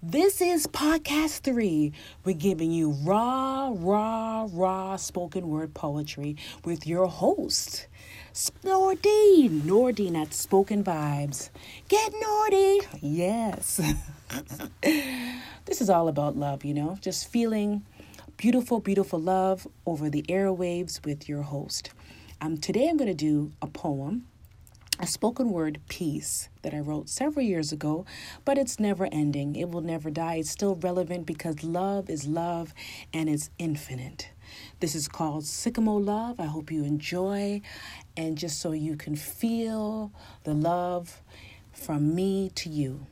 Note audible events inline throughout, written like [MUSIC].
This is podcast three. We're giving you raw, raw, raw spoken word poetry with your host, Nordine. Nordine at Spoken Vibes. Get Nordy. Yes. [LAUGHS] this is all about love, you know, just feeling beautiful, beautiful love over the airwaves with your host. Um, today I'm going to do a poem a spoken word piece that I wrote several years ago, but it's never ending. It will never die. It's still relevant because love is love and it's infinite. This is called Sycamore Love. I hope you enjoy, and just so you can feel the love from me to you.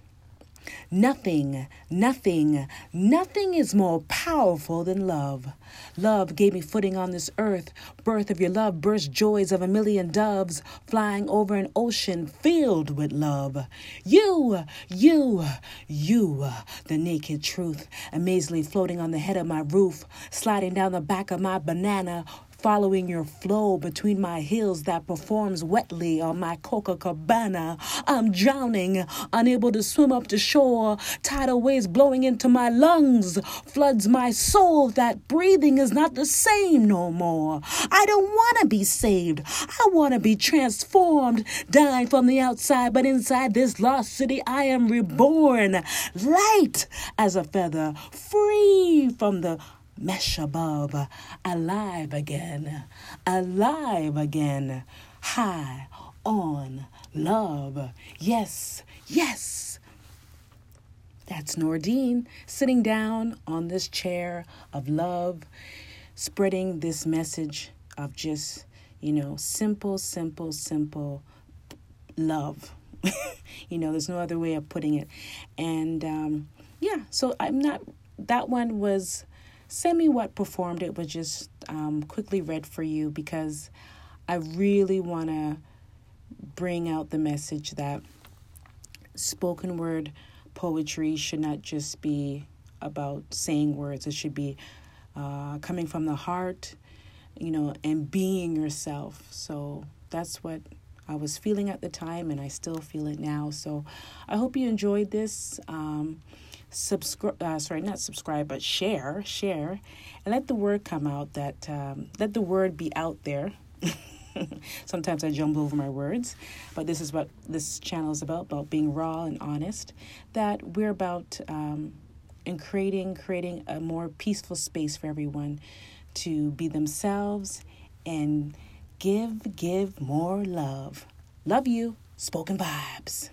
Nothing, nothing, nothing is more powerful than love. Love gave me footing on this earth. Birth of your love burst joys of a million doves flying over an ocean filled with love. You, you, you, the naked truth, amazingly floating on the head of my roof, sliding down the back of my banana, following your flow between my heels that performs wetly on my Coca Cabana. I'm drowning, unable to swim up to shore. Tidal waves blowing into my lungs floods my soul that breathing is not the same no more. I don't want to be saved. I want to be transformed, dying from the outside, but inside this lost city I am reborn, light as a feather, free from the mesh above, alive again, alive again, high on love. Yes, yes. That's Nordine sitting down on this chair of love, spreading this message of just, you know, simple, simple, simple love. [LAUGHS] you know, there's no other way of putting it. And um, yeah, so I'm not, that one was send me what performed it was just um, quickly read for you because I really want to bring out the message that spoken word poetry should not just be about saying words, it should be uh, coming from the heart, you know, and being yourself. So that's what I was feeling at the time, and I still feel it now. So I hope you enjoyed this. Um, subscribe uh, sorry not subscribe but share share and let the word come out that um, let the word be out there. [LAUGHS] Sometimes i jumble over my words but this is what this channel is about about being raw and honest that we're about um, in creating creating a more peaceful space for everyone to be themselves and give give more love. Love you. Spoken vibes